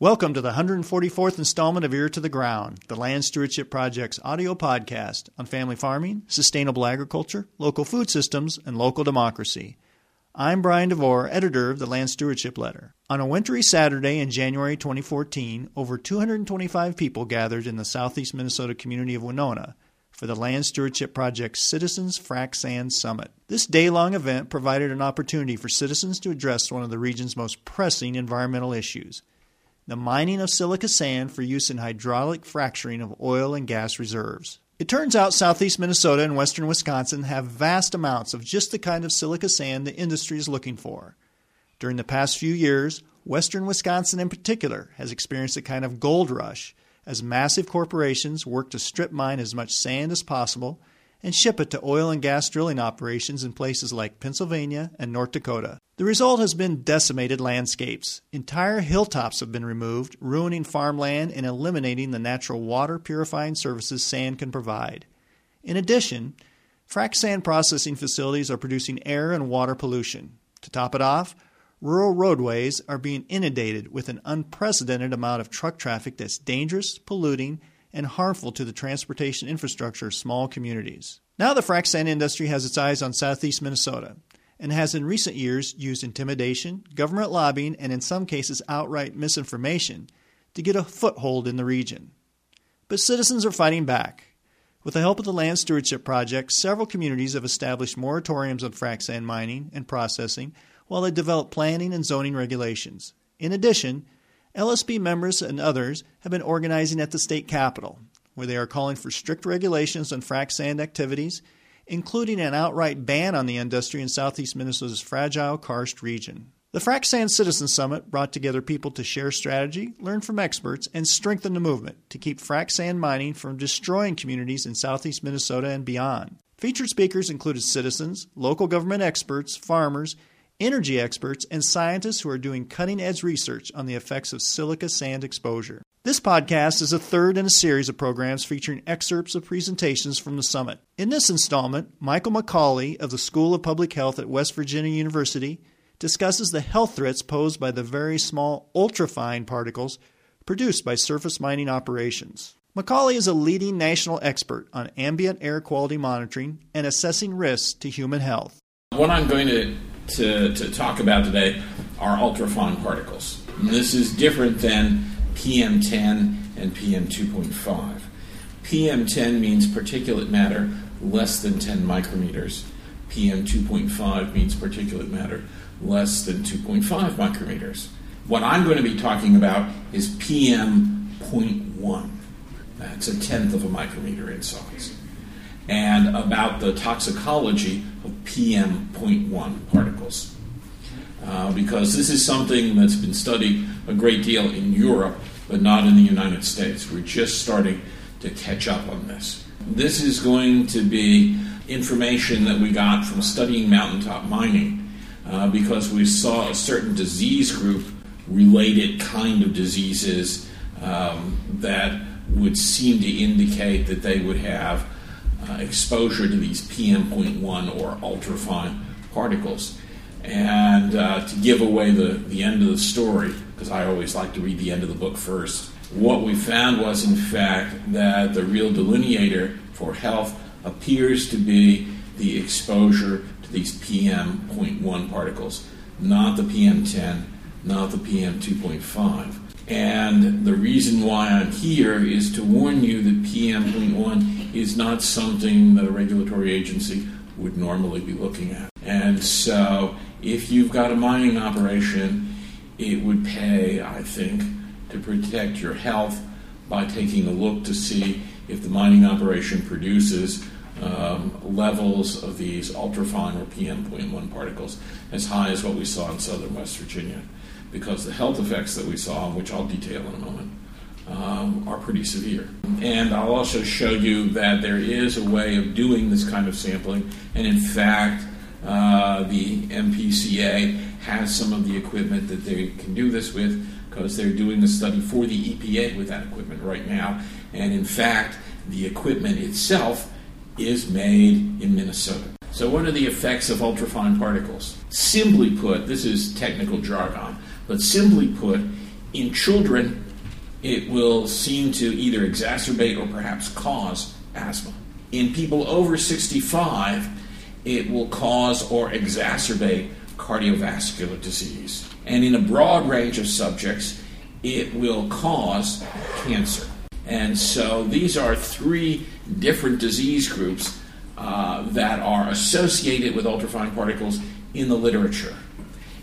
Welcome to the 144th installment of Ear to the Ground, the Land Stewardship Project's audio podcast on family farming, sustainable agriculture, local food systems, and local democracy. I'm Brian DeVore, editor of the Land Stewardship Letter. On a wintry Saturday in January 2014, over 225 people gathered in the southeast Minnesota community of Winona for the Land Stewardship Project's Citizens Frac Sand Summit. This day long event provided an opportunity for citizens to address one of the region's most pressing environmental issues the mining of silica sand for use in hydraulic fracturing of oil and gas reserves. It turns out southeast Minnesota and western Wisconsin have vast amounts of just the kind of silica sand the industry is looking for. During the past few years, western Wisconsin in particular has experienced a kind of gold rush as massive corporations work to strip mine as much sand as possible and ship it to oil and gas drilling operations in places like Pennsylvania and North Dakota. The result has been decimated landscapes. Entire hilltops have been removed, ruining farmland and eliminating the natural water purifying services sand can provide. In addition, frac sand processing facilities are producing air and water pollution. To top it off, rural roadways are being inundated with an unprecedented amount of truck traffic that's dangerous, polluting, and harmful to the transportation infrastructure of small communities. Now, the frac sand industry has its eyes on southeast Minnesota and has in recent years used intimidation, government lobbying, and in some cases outright misinformation to get a foothold in the region. But citizens are fighting back. With the help of the Land Stewardship Project, several communities have established moratoriums on frac sand mining and processing while they develop planning and zoning regulations. In addition, LSP members and others have been organizing at the state capitol, where they are calling for strict regulations on frac sand activities including an outright ban on the industry in southeast Minnesota's fragile karst region. The Frac Sand Citizen Summit brought together people to share strategy, learn from experts, and strengthen the movement to keep frac sand mining from destroying communities in southeast Minnesota and beyond. Featured speakers included citizens, local government experts, farmers, energy experts, and scientists who are doing cutting edge research on the effects of silica sand exposure. This podcast is a third in a series of programs featuring excerpts of presentations from the summit. In this installment, Michael McCawley of the School of Public Health at West Virginia University discusses the health threats posed by the very small ultrafine particles produced by surface mining operations. McCawley is a leading national expert on ambient air quality monitoring and assessing risks to human health. What I'm going to, to, to talk about today are ultrafine particles. And this is different than PM10 and PM2.5. PM10 means particulate matter less than 10 micrometers. PM2.5 means particulate matter less than 2.5 micrometers. What I'm going to be talking about is PM.1. That's a tenth of a micrometer in size. And about the toxicology of PM.1 particles. Uh, because this is something that's been studied a great deal in Europe, but not in the United States. We're just starting to catch up on this. This is going to be information that we got from studying mountaintop mining uh, because we saw a certain disease group related kind of diseases um, that would seem to indicate that they would have uh, exposure to these PM.1 or ultrafine particles. And uh, to give away the, the end of the story, because I always like to read the end of the book first, what we found was, in fact, that the real delineator for health appears to be the exposure to these PM.1 particles, not the PM10, not the PM2.5. And the reason why I'm here is to warn you that PM.1 is not something that a regulatory agency would normally be looking at. And so if you've got a mining operation, it would pay, I think, to protect your health by taking a look to see if the mining operation produces um, levels of these ultrafine or PM.1 particles as high as what we saw in southern West Virginia. Because the health effects that we saw, which I'll detail in a moment, um, are pretty severe. And I'll also show you that there is a way of doing this kind of sampling, and in fact, uh, the MPCA has some of the equipment that they can do this with because they're doing the study for the EPA with that equipment right now. And in fact, the equipment itself is made in Minnesota. So, what are the effects of ultrafine particles? Simply put, this is technical jargon, but simply put, In children, it will seem to either exacerbate or perhaps cause asthma. In people over 65, it will cause or exacerbate cardiovascular disease. And in a broad range of subjects, it will cause cancer. And so these are three different disease groups uh, that are associated with ultrafine particles in the literature.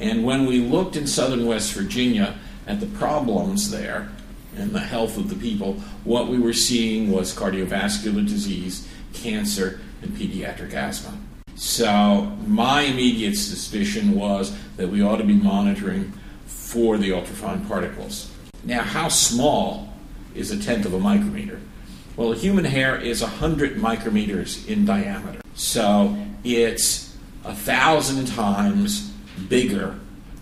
And when we looked in southern West Virginia at the problems there and the health of the people, what we were seeing was cardiovascular disease, cancer, and pediatric asthma. So, my immediate suspicion was that we ought to be monitoring for the ultrafine particles. Now, how small is a tenth of a micrometer? Well, a human hair is 100 micrometers in diameter. So, it's a thousand times bigger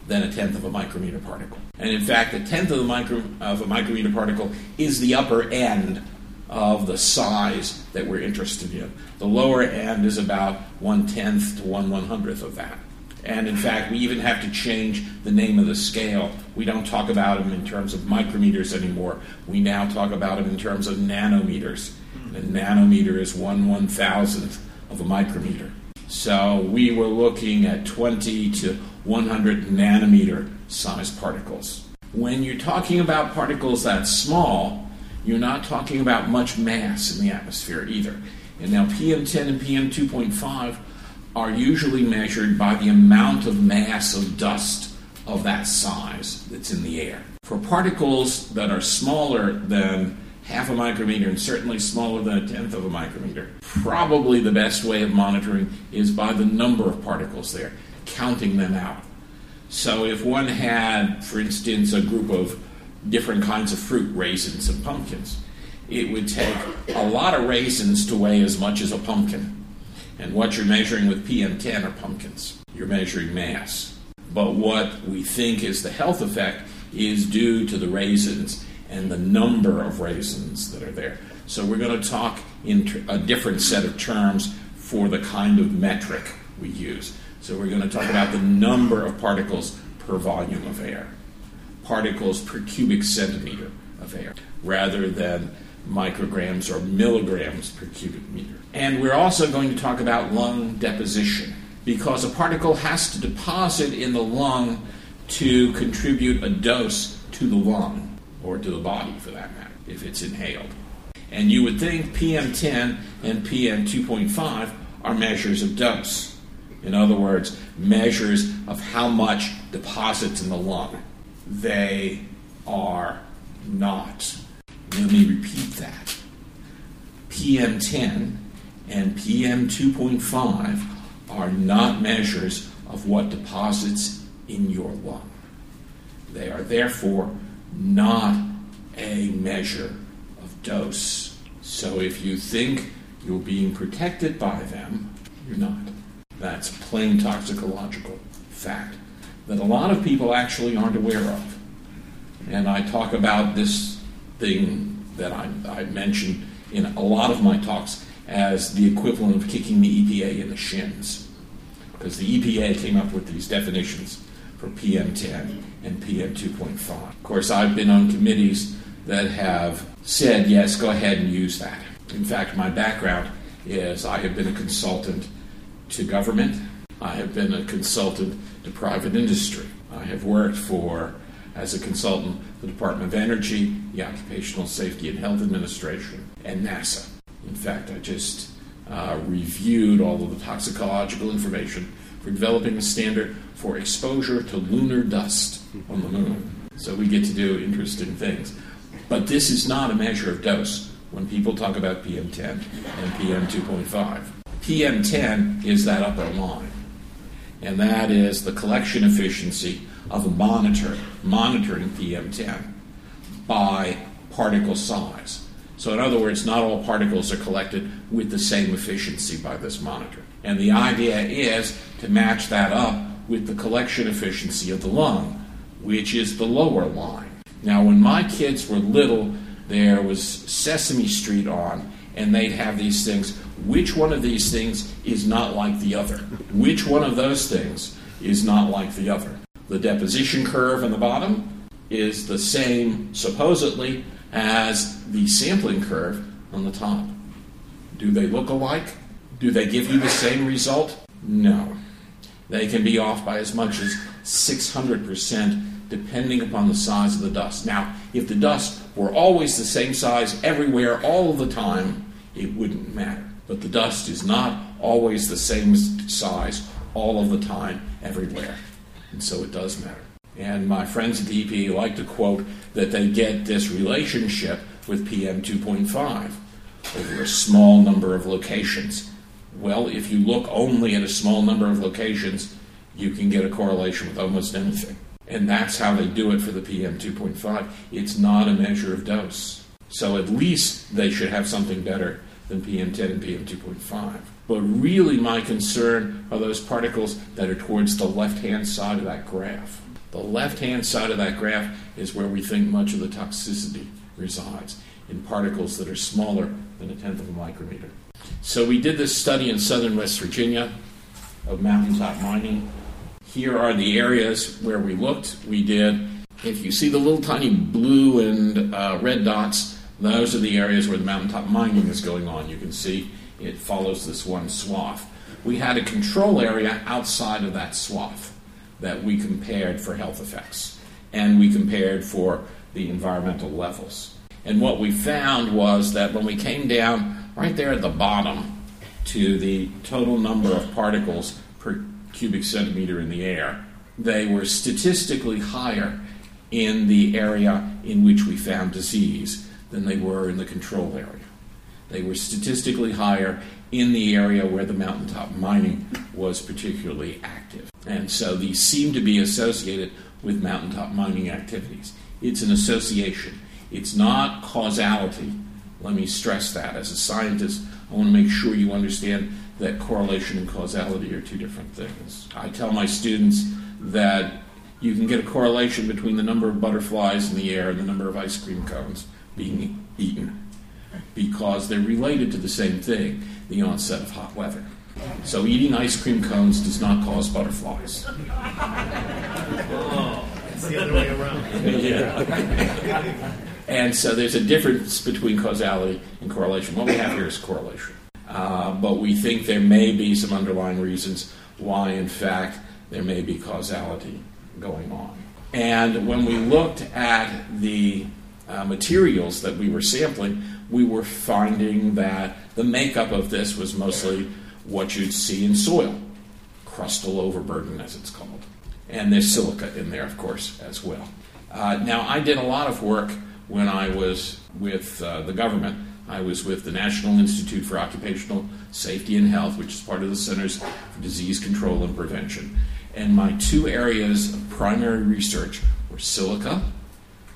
than a tenth of a micrometer particle. And in fact, a tenth of, micro, of a micrometer particle is the upper end of the size that we're interested in. The lower end is about one tenth to one one hundredth of that. And in fact, we even have to change the name of the scale. We don't talk about them in terms of micrometers anymore. We now talk about them in terms of nanometers. And a nanometer is one one thousandth of a micrometer. So we were looking at 20 to 100 nanometer size particles. When you're talking about particles that small, you're not talking about much mass in the atmosphere either. And now PM10 and PM2.5 are usually measured by the amount of mass of dust of that size that's in the air. For particles that are smaller than half a micrometer and certainly smaller than a tenth of a micrometer, probably the best way of monitoring is by the number of particles there, counting them out. So if one had, for instance, a group of different kinds of fruit, raisins and pumpkins, it would take a lot of raisins to weigh as much as a pumpkin. And what you're measuring with PM10 are pumpkins. You're measuring mass. But what we think is the health effect is due to the raisins and the number of raisins that are there. So we're going to talk in a different set of terms for the kind of metric we use. So we're going to talk about the number of particles per volume of air, particles per cubic centimeter of air, rather than micrograms or milligrams per cubic meter. And we're also going to talk about lung deposition because a particle has to deposit in the lung to contribute a dose to the lung or to the body for that matter if it's inhaled. And you would think PM10 and PM2.5 are measures of dose. In other words, measures of how much deposits in the lung. They are not. Let me repeat that. PM10 and PM2.5 are not measures of what deposits in your lung. They are therefore not a measure of dose. So if you think you're being protected by them, you're not. That's plain toxicological fact that a lot of people actually aren't aware of. And I talk about this thing that I, I mentioned in a lot of my talks as the equivalent of kicking the EPA in the shins. Because the EPA came up with these definitions for PM10 and PM2.5. Of course, I've been on committees that have said, yes, go ahead and use that. In fact, my background is I have been a consultant to government, I have been a consultant to private industry. I have worked for, as a consultant, the Department of Energy, the Occupational Safety and Health Administration, and NASA. In fact, I just uh, reviewed all of the toxicological information for developing a standard for exposure to lunar dust on the moon. So we get to do interesting things. But this is not a measure of dose when people talk about PM10 and PM2.5. PM10 is that upper line, and that is the collection efficiency of a monitor monitoring PM10 by particle size. So, in other words, not all particles are collected with the same efficiency by this monitor. And the idea is to match that up with the collection efficiency of the lung, which is the lower line. Now, when my kids were little, there was Sesame Street on, and they'd have these things. Which one of these things is not like the other? Which one of those things is not like the other? The deposition curve in the bottom is the same, supposedly, as the sampling curve on the top. Do they look alike? Do they give you the same result? No. They can be off by as much as 600% depending upon the size of the dust. Now, if the dust were always the same size everywhere all of the time, it wouldn't matter. But the dust is not always the same size all of the time everywhere. And so it does matter. And my friends at the like to quote that they get this relationship with PM 2.5 over a small number of locations. Well, if you look only at a small number of locations, you can get a correlation with almost anything. And that's how they do it for the PM 2.5. It's not a measure of dose. So at least they should have something better than PM 10 and PM 2.5. But really, my concern are those particles that are towards the left hand side of that graph. The left hand side of that graph is where we think much of the toxicity resides in particles that are smaller than a tenth of a micrometer. So we did this study in southern West Virginia of mountaintop mining. Here are the areas where we looked. We did, if you see the little tiny blue and uh, red dots, those are the areas where the mountaintop mining is going on. You can see it follows this one swath. We had a control area outside of that swath that we compared for health effects, and we compared for the environmental levels. And what we found was that when we came down right there at the bottom to the total number of particles per cubic centimeter in the air, they were statistically higher in the area in which we found disease than they were in the control area. They were statistically higher in the area where the mountaintop mining was particularly active. And so these seem to be associated with mountaintop mining activities. It's an association, it's not causality. Let me stress that. As a scientist, I want to make sure you understand that correlation and causality are two different things. I tell my students that you can get a correlation between the number of butterflies in the air and the number of ice cream cones being eaten because they're related to the same thing the onset of hot weather. So, eating ice cream cones does not cause butterflies. Oh, it's the other way around. yeah. and so, there's a difference between causality and correlation. What we have here is correlation. Uh, but we think there may be some underlying reasons why, in fact, there may be causality going on. And when we looked at the uh, materials that we were sampling, we were finding that the makeup of this was mostly what you'd see in soil, crustal overburden, as it's called. And there's silica in there, of course, as well. Uh, now, I did a lot of work when I was with uh, the government. I was with the National Institute for Occupational Safety and Health, which is part of the Centers for Disease Control and Prevention. And my two areas of primary research were silica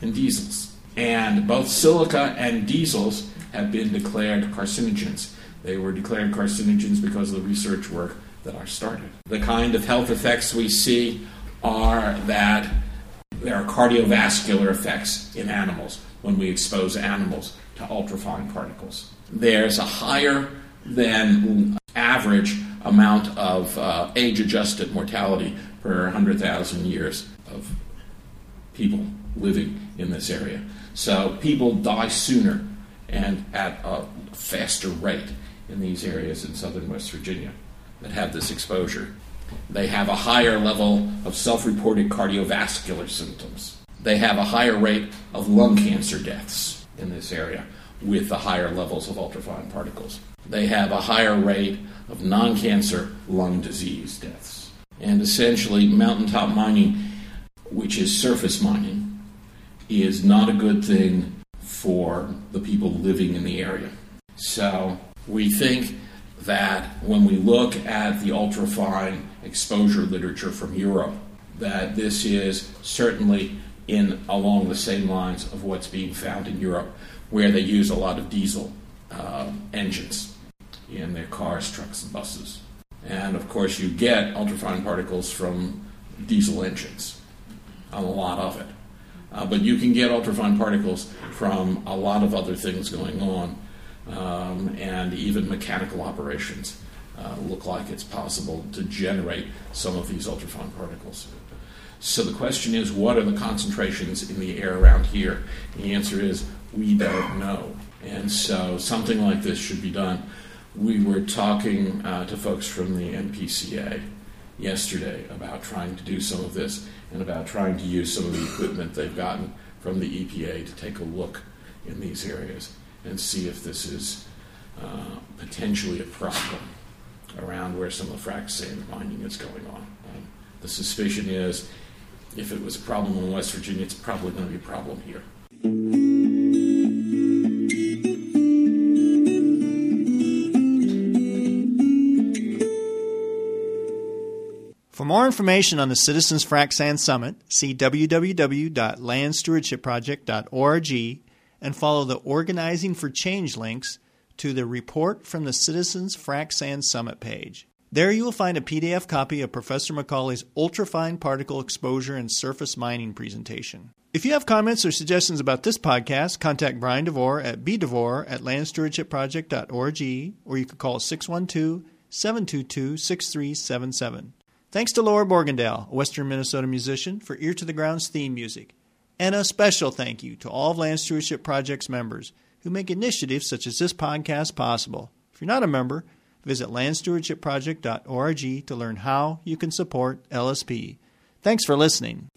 and diesels. And both silica and diesels have been declared carcinogens. They were declared carcinogens because of the research work that I started. The kind of health effects we see are that there are cardiovascular effects in animals when we expose animals to ultrafine particles. There's a higher than average amount of uh, age adjusted mortality per 100,000 years of people living in this area. So people die sooner and at a faster rate in these areas in southern West Virginia that have this exposure. They have a higher level of self reported cardiovascular symptoms. They have a higher rate of lung cancer deaths in this area with the higher levels of ultrafine particles. They have a higher rate of non cancer lung disease deaths. And essentially, mountaintop mining, which is surface mining, is not a good thing for the people living in the area. So we think that when we look at the ultrafine exposure literature from Europe, that this is certainly in along the same lines of what's being found in Europe, where they use a lot of diesel uh, engines in their cars, trucks, and buses. And of course, you get ultrafine particles from diesel engines, a lot of it. Uh, but you can get ultrafine particles from a lot of other things going on, um, and even mechanical operations uh, look like it's possible to generate some of these ultrafine particles. So the question is, what are the concentrations in the air around here? The answer is, we don't know. And so something like this should be done. We were talking uh, to folks from the MPCA yesterday about trying to do some of this and about trying to use some of the equipment they've gotten from the EPA to take a look in these areas and see if this is uh, potentially a problem around where some of the mining is going on. Um, the suspicion is if it was a problem in West Virginia, it's probably going to be a problem here. For more information on the Citizens Frac Sand Summit, see www.landstewardshipproject.org and follow the Organizing for Change links to the report from the Citizens Frac Sand Summit page. There you will find a PDF copy of Professor McCawley's ultrafine particle exposure and surface mining presentation. If you have comments or suggestions about this podcast, contact Brian DeVore at bdevore at landstewardshipproject.org or you can call 612 722 6377. Thanks to Laura Borgendale, a Western Minnesota musician, for Ear to the Ground's theme music. And a special thank you to all of Land Stewardship Project's members who make initiatives such as this podcast possible. If you're not a member, visit landstewardshipproject.org to learn how you can support LSP. Thanks for listening.